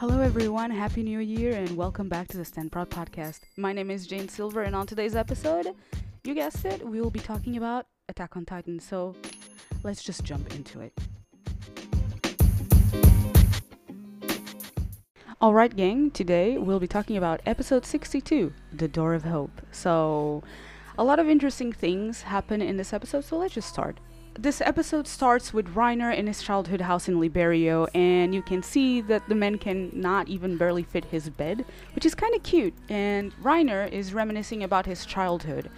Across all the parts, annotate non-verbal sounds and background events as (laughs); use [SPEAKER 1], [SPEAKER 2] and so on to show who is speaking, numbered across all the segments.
[SPEAKER 1] Hello, everyone. Happy New Year, and welcome back to the Stand Proud podcast. My name is Jane Silver, and on today's episode, you guessed it, we will be talking about Attack on Titan. So let's just jump into it. Alright, gang, today we'll be talking about episode 62 The Door of Hope. So, a lot of interesting things happen in this episode, so let's just start. This episode starts with Reiner in his childhood house in Liberio, and you can see that the man can not even barely fit his bed, which is kind of cute. And Reiner is reminiscing about his childhood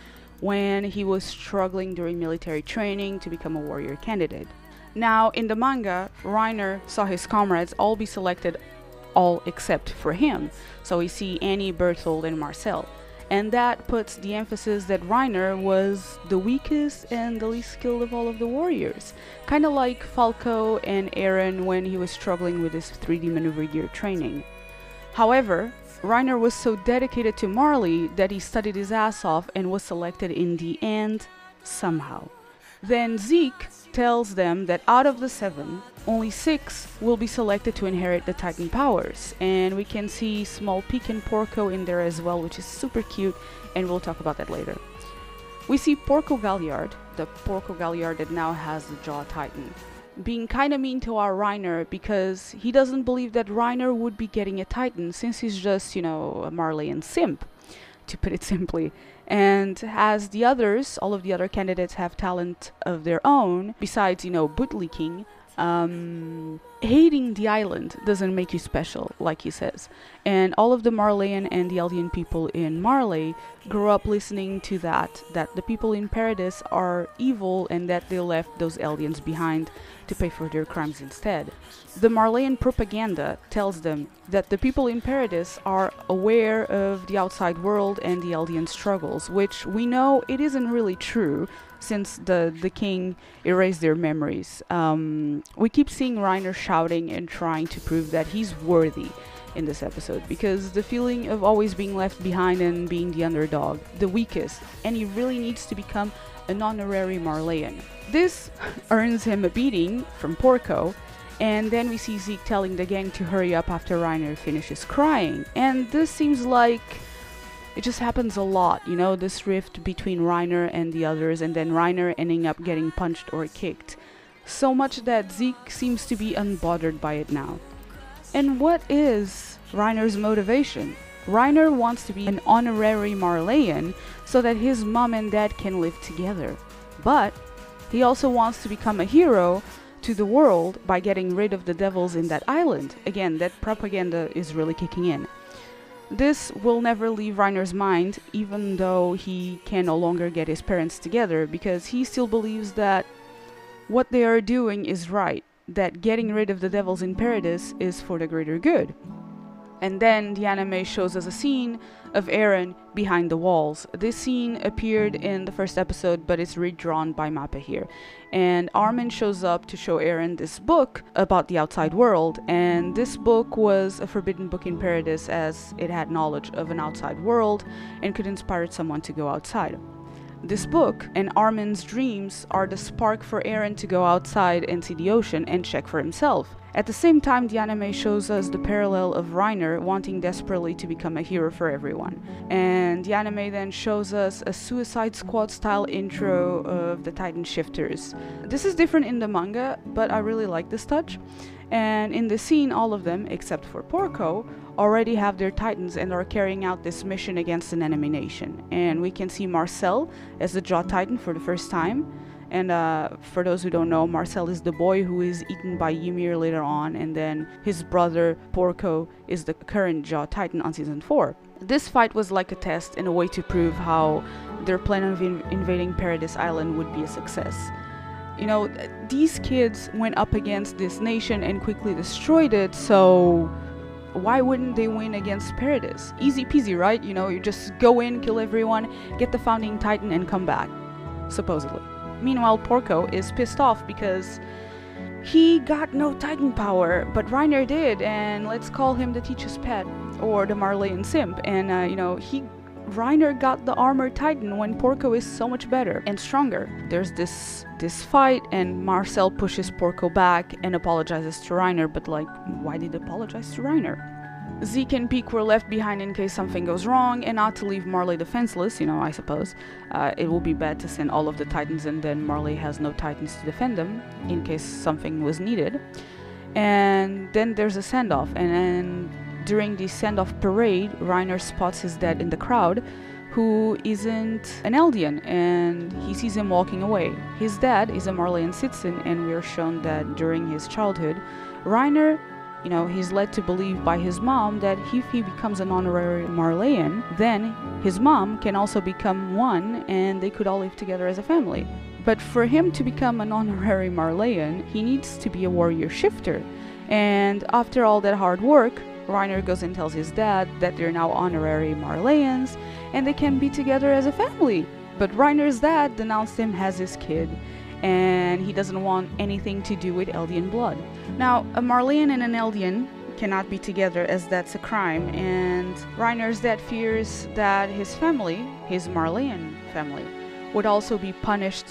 [SPEAKER 1] when he was struggling during military training to become a warrior candidate. Now, in the manga, Reiner saw his comrades all be selected, all except for him. So we see Annie, Berthold, and Marcel and that puts the emphasis that Reiner was the weakest and the least skilled of all of the warriors. Kind of like Falco and Eren when he was struggling with his 3D maneuver gear training. However, Reiner was so dedicated to Marley that he studied his ass off and was selected in the end somehow. Then Zeke tells them that out of the seven, only six will be selected to inherit the Titan powers. And we can see small Pieck and Porco in there as well, which is super cute, and we'll talk about that later. We see Porco Galliard, the Porco Galliard that now has the Jaw Titan, being kinda mean to our Reiner because he doesn't believe that Reiner would be getting a Titan since he's just, you know, a Marleyan simp, to put it (laughs) simply. And as the others, all of the other candidates have talent of their own, besides, you know, bootlicking, um, hating the island doesn't make you special, like he says. And all of the Marleyan and the Eldian people in Marley grew up listening to that, that the people in Paradis are evil and that they left those Eldians behind to pay for their crimes instead. The Marleyan propaganda tells them that the people in Paradis are aware of the outside world and the Eldian struggles, which we know it isn't really true since the the king erased their memories. Um, we keep seeing Reiner shouting and trying to prove that he's worthy in this episode because the feeling of always being left behind and being the underdog, the weakest, and he really needs to become an honorary Marleyan. This (laughs) earns him a beating from Porco. And then we see Zeke telling the gang to hurry up after Reiner finishes crying. And this seems like it just happens a lot, you know, this rift between Reiner and the others, and then Reiner ending up getting punched or kicked. So much that Zeke seems to be unbothered by it now. And what is Reiner's motivation? Reiner wants to be an honorary Marleyan so that his mom and dad can live together. But he also wants to become a hero to the world by getting rid of the devils in that island. Again, that propaganda is really kicking in. This will never leave Reiner's mind, even though he can no longer get his parents together, because he still believes that what they are doing is right, that getting rid of the devils in Paradis is for the greater good. And then the anime shows us a scene of Eren behind the walls. This scene appeared in the first episode, but it's redrawn by Mappa here. And Armin shows up to show Eren this book about the outside world. And this book was a forbidden book in Paradis as it had knowledge of an outside world and could inspire someone to go outside. This book and Armin's dreams are the spark for Eren to go outside and see the ocean and check for himself. At the same time, the anime shows us the parallel of Reiner wanting desperately to become a hero for everyone. And the anime then shows us a Suicide Squad style intro of the Titan Shifters. This is different in the manga, but I really like this touch. And in the scene, all of them, except for Porco, already have their titans and are carrying out this mission against an enemy nation. And we can see Marcel as the Jaw Titan for the first time. And uh, for those who don't know, Marcel is the boy who is eaten by Ymir later on, and then his brother Porco is the current Jaw Titan on season 4. This fight was like a test and a way to prove how their plan of in- invading Paradis Island would be a success. You know, these kids went up against this nation and quickly destroyed it, so why wouldn't they win against Paradis? Easy peasy, right? You know, you just go in, kill everyone, get the founding titan, and come back. Supposedly. Meanwhile, Porco is pissed off because he got no Titan power, but Reiner did, and let's call him the teacher's pet or the Marleyan simp. And uh, you know, he Reiner got the armored Titan when Porco is so much better and stronger. There's this this fight, and Marcel pushes Porco back and apologizes to Reiner. But like, why did he apologize to Reiner? Zeke and Pieck were left behind in case something goes wrong, and not to leave Marley defenseless, you know, I suppose. Uh, it will be bad to send all of the Titans and then Marley has no Titans to defend them in case something was needed. And then there's a send off, and then during the send off parade, Reiner spots his dad in the crowd, who isn't an Eldian, and he sees him walking away. His dad is a Marleyan citizen, and we are shown that during his childhood, Reiner you know, he's led to believe by his mom that if he becomes an honorary Marleyan, then his mom can also become one and they could all live together as a family. But for him to become an (laughs) honorary Marleyan, he needs to be a warrior shifter. And after all that hard work, Reiner goes and tells his dad that they're now honorary Marleyans and they can be together as a family. But Reiner's dad denounced him as his kid and he doesn't want anything to do with Eldian blood. Now, a Marleyan and an Eldian cannot be together as that's a crime, and Reiner's dad fears that his family, his Marleyan family, would also be punished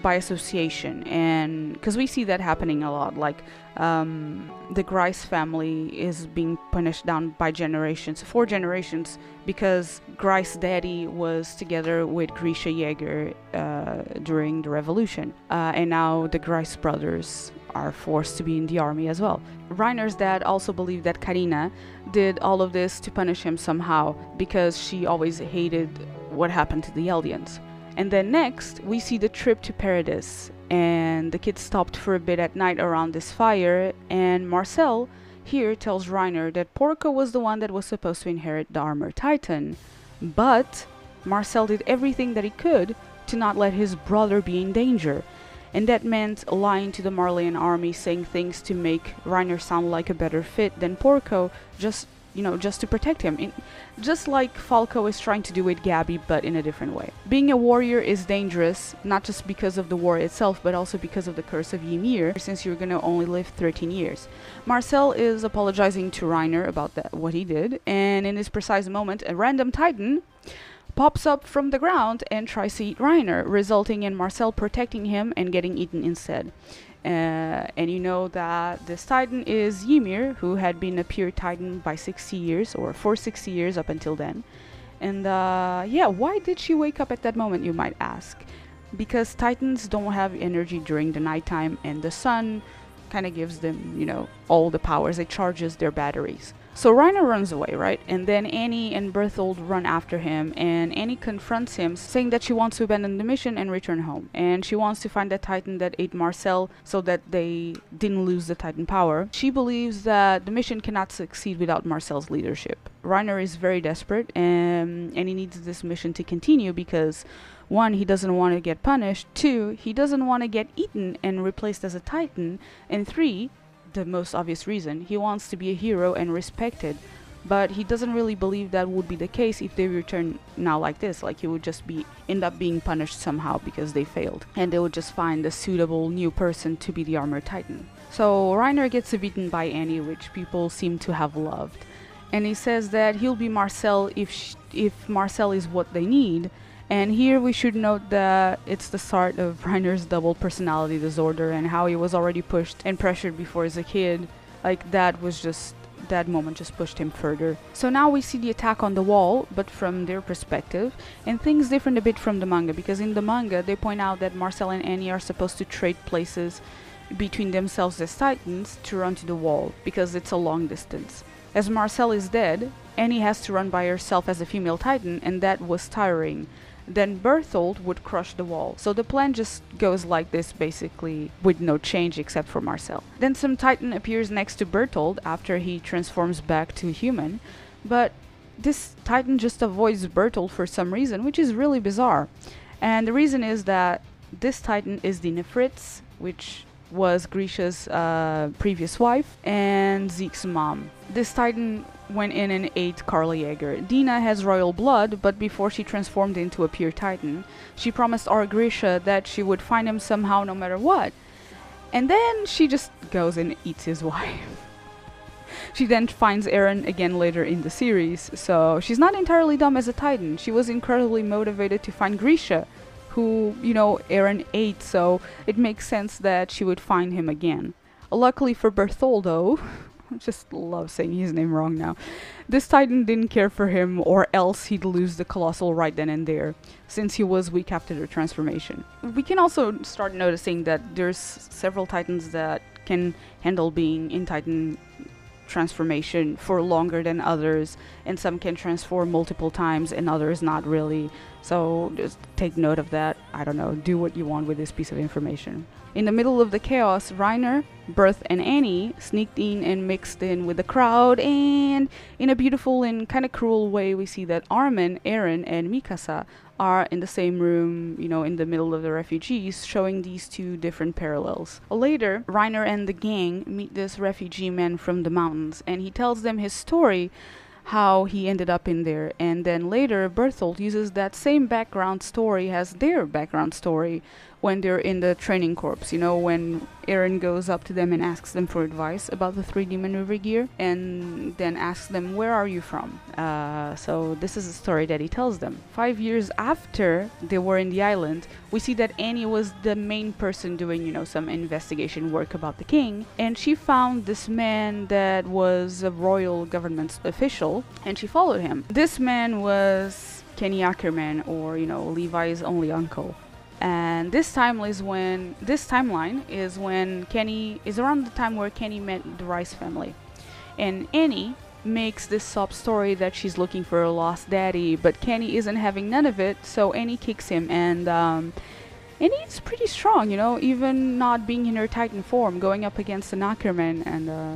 [SPEAKER 1] by association and because we see that happening a lot like um, the Grice family is being punished down by generations four generations because Grice daddy was together with Grisha Jaeger uh, during the revolution uh, and now the Grice brothers are forced to be in the army as well. Reiner's dad also believed that Karina did all of this to punish him somehow because she always hated what happened to the Eldians. And then next, we see the trip to Paradis. and the kids stopped for a bit at night around this fire, and Marcel here tells Reiner that Porco was the one that was supposed to inherit the armor titan. But Marcel did everything that he could to not let his brother be in danger. And that meant lying to the Marleyan army, saying things to make Reiner sound like a better fit than Porco, just you know, just to protect him. In, just like Falco is trying to do with Gabi, but in a different way. Being a warrior is dangerous, not just because of the war itself, but also because of the curse of Ymir, since you're gonna only live 13 years. Marcel is apologizing to Reiner about that, what he did, and in this precise moment, a random titan pops up from the ground and tries to eat Reiner, resulting in Marcel protecting him and getting eaten instead. Uh, and you know that this titan is Ymir, who had been a pure titan by 60 years, or for 60 years up until then. And uh, yeah, why did she wake up at that moment, you might ask? Because titans don't have energy during the nighttime, and the sun kind of gives them, you know, all the powers. It charges their batteries. So Reiner runs away, right? And then Annie and Berthold run after him, and Annie confronts him, saying that she wants to abandon the mission and return home. And she wants to find the Titan that ate Marcel so that they didn't lose the Titan power. She believes that the mission cannot succeed without Marcel's leadership. Reiner is very desperate, and, and he needs this mission to continue because one, he doesn't want to get punished. Two, he doesn't want to get eaten and replaced as a Titan. And three, the most obvious reason. He wants to be a hero and respected, but he doesn't really believe that would be the case if they return now like this. Like he would just be end up being punished somehow because they failed, and they would just find a suitable new person to be the armor titan. So Reiner gets beaten by Annie, which people seem to have loved, and he says that he'll be Marcel if if Marcel is what they need, and here we should note that it's the start of Reiner's double personality disorder and how he was already pushed and pressured before as a kid. Like that was just that moment just pushed him further. So now we see the attack on the wall, but from their perspective, and things different a bit from the manga because in the manga they point out that Marcel and Annie are supposed to trade places between themselves as titans to run to the wall because it's a long distance. As Marcel is dead, Annie has to run by herself as a female titan, and that was tiring then Berthold would crush the wall. So the plan just goes like this basically with no change except for Marcel. Then some Titan appears next to Berthold after he transforms back to human, but this Titan just avoids Berthold for some reason, which is really bizarre. And the reason is that this Titan is Dina Fritz, which was Grisha's uh, previous wife, and Zeke's mom. This Titan went in and ate Carla Jaeger. Dina has royal blood, but before she transformed into a pure titan, she promised our Grisha that she would find him somehow no matter what. And then she just goes and eats his (laughs) wife. she then finds Eren again later in the series, so she's not entirely dumb as a titan. She was incredibly motivated to find Grisha, who, you know, Eren ate, so it makes sense that she would find him again. Luckily for Bertholdo, (laughs) I just love saying his name wrong now. This titan didn't care for him, or else he'd lose the colossal right then and there, since he was weak after the transformation. We can also start noticing that there's several titans that can handle being in titan transformation for longer than others, and some can transform multiple times and others not really. So just take note of that. I don't know, do what you want with this piece of information. In the middle of the chaos, Reiner, Berth, and Annie sneaked in and mixed in with the crowd, and in a beautiful and kind of cruel way, we see that Armin, Eren, and Mikasa are in the same room, you know, in the middle of the refugees, showing these two different parallels. Later, Reiner and the gang meet this refugee man from the mountains, and he tells them his story how he ended up in there. And then later, Bertholdt uses that same background story as their background story when they're in the training corps. You know, when Eren goes up to them and asks them for advice about the 3D maneuver gear, and then asks them, Where are you from? Uh, so, this is a story that he tells them. Five years after they were in the island, we see that Annie was the main person doing, you know, some investigation work about the king, and she found this man that was a royal government official, and she followed him. This man was Kenny Ackerman, or, you know, Levi's only uncle and this time is when this timeline is when Kenny is around the time where Kenny met the Reiss family, and Annie makes this sob story that she's looking for a lost daddy, but Kenny isn't having none of it, so Annie kicks him, and um, Annie's pretty strong, you know, even not being in her Titan form, going up against an Ackerman, and uh,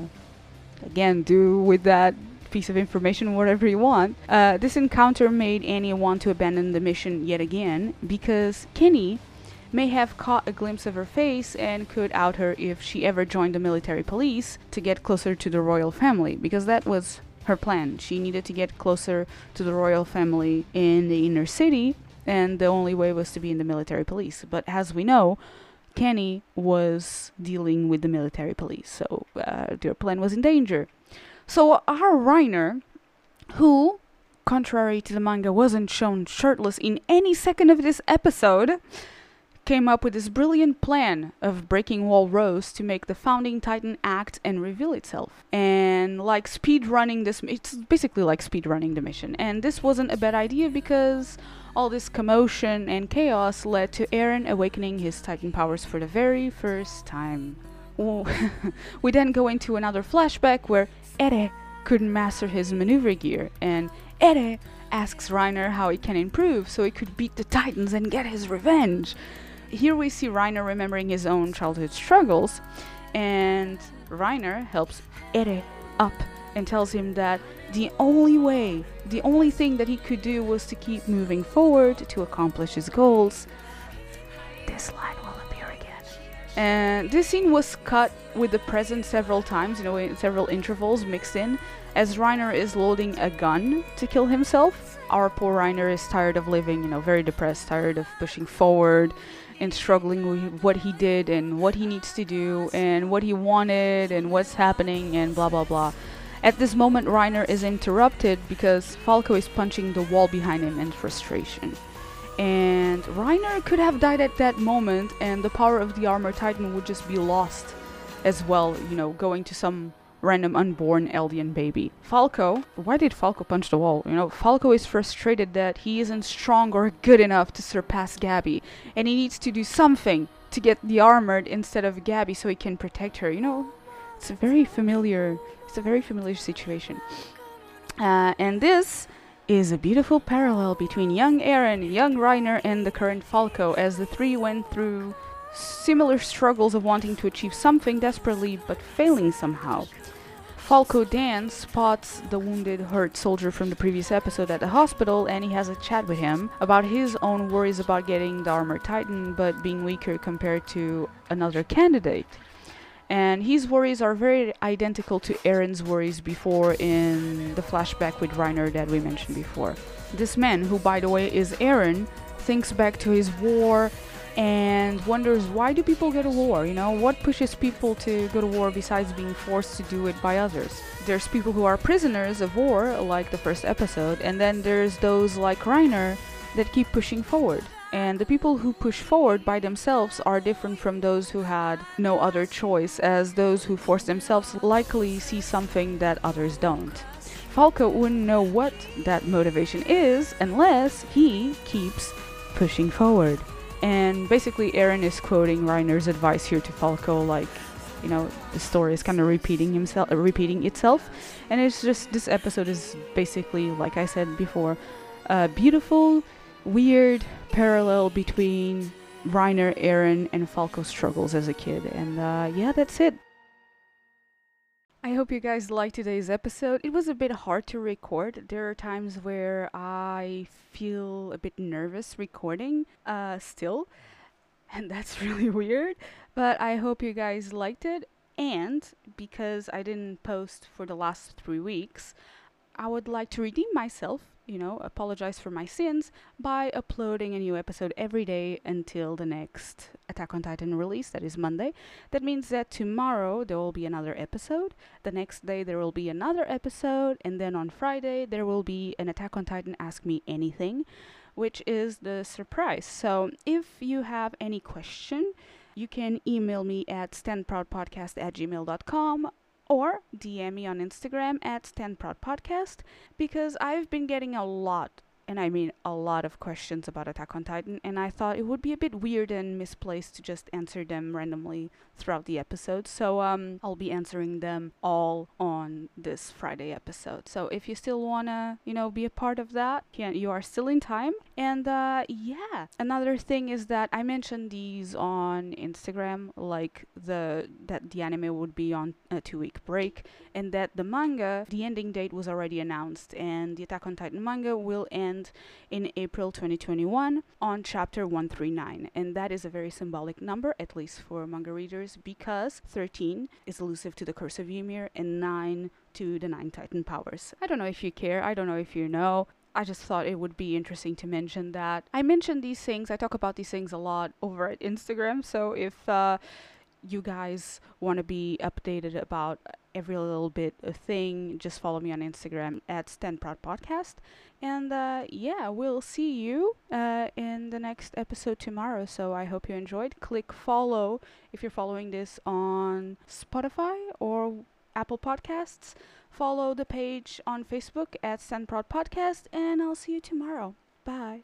[SPEAKER 1] again, do with that piece of information whatever you want. Uh, this encounter made Annie want to abandon the mission yet again because Kenny may have caught a glimpse of her face and could out her if she ever joined the military police to get closer to the royal family because that was her plan. She needed to get closer to the royal family in the inner city and the only way was to be in the military police. But as we know, Kenny was dealing with the military police, so uh, their plan was in danger. So our Reiner, who, contrary to the manga, wasn't shown shirtless in any second of this episode, came up with this brilliant plan of breaking Wall Rose to make the founding Titan act and reveal itself. And like speed running this, it's basically like speed running the mission. And this wasn't a bad idea because all this commotion and chaos led to Eren awakening his Titan powers for the very first time. (laughs) we then go into another flashback where Eren couldn't master his maneuver gear, and Eren asks Reiner how he can improve so he could beat the Titans and get his revenge. Here we see Reiner remembering his own childhood struggles, and Reiner helps Eren up and tells him that the only way, the only thing that he could do was to keep moving forward to accomplish his goals. This line and this scene was cut with the present several times, you know, in several intervals mixed in, as Reiner is loading a gun to kill himself. Our poor Reiner is tired of living, you know, very depressed, tired of pushing forward and struggling with what he did and what he needs to do and what he wanted and what's happening and blah blah blah. At this moment, Reiner is interrupted because Falco is punching the wall behind him in frustration and Reiner could have died at that moment and the power of the armor titan would just be lost as well, you know, going to some random unborn Eldian baby. Falco, why did Falco punch the wall? You know, Falco is frustrated that he isn't strong or good enough to surpass Gabi and he needs to do something to get the armored instead of Gabi so he can protect her. You know, it's a very familiar, it's a very familiar situation. Uh, and this is a beautiful parallel between young Eren, young Reiner, and the current Falco as the three went through similar struggles of wanting to achieve something desperately but failing somehow. Falco Dan spots the wounded, hurt soldier from the previous episode at the hospital and he has a chat with him about his own worries about getting the Armor titan but being weaker compared to another candidate and his worries are very identical to Eren's worries before in the flashback with Reiner that we mentioned before. This man, who by the way is Eren, thinks back to his war and wonders why do people go to war? You know, what pushes people to go to war besides being forced to do it by others? There's people who are prisoners of war, like the first episode, and then there's those like Reiner that keep pushing forward. And the people who push forward by themselves are different from those who had no other choice, as those who force themselves likely see something that others don't. Falco wouldn't know what that motivation is unless he keeps pushing forward. And basically, Eren is quoting Reiner's advice here to Falco, like, you know, the story is kind of repeating himself, uh, repeating itself, and it's just this episode is basically, like I said before, a beautiful, weird parallel between Reiner, Eren, and Falco's struggles as a kid, and uh, yeah, that's it. I hope you guys liked today's episode. It was a bit hard to record. There are times where I feel a bit nervous recording uh, still, (laughs) and that's (laughs) really weird. But I hope you guys liked it. And because I didn't post for the last three weeks, I would like to redeem myself you know, apologize for my sins by uploading a new episode every day until the next Attack on Titan release, that is Monday. That means that tomorrow there will be another episode, the next day there will be another episode, and then on Friday there will be an Attack on Titan Ask Me Anything, which is the surprise. So if you have any question, you can email me at standproudpodcast at gmail.com or DM me on Instagram at standproudpodcast because I've been getting a lot and I mean a lot of questions about Attack on Titan, and I thought it would be a bit weird and misplaced to just answer them randomly throughout the episode. So um, I'll be answering them all on this Friday episode. So if you still wanna, you know, be a part of that, yeah, you are still in time. And uh, yeah, another thing is that I mentioned these on Instagram, like the that the anime would be on a two-week break, and that the manga, the ending date was already announced, and the Attack on Titan manga will end end in April 2021 on chapter 139. And that is a very symbolic number, at least for manga readers, because 13 is elusive to the Curse of Ymir and 9 to the Nine Titan powers. I don't know if you care, I don't know if you know. I just thought it would be interesting to mention that. I mention these things, I talk about these things a lot over at Instagram, so if uh, you guys want to be updated about every little bit of thing, just follow me on Instagram at Stand Proud Podcast. And uh, yeah, we'll see you uh, in the next episode tomorrow. So I hope you enjoyed. Click follow if you're following this on Spotify or Apple Podcasts. Follow the page on Facebook at Stand Proud Podcast, and I'll see you tomorrow. Bye.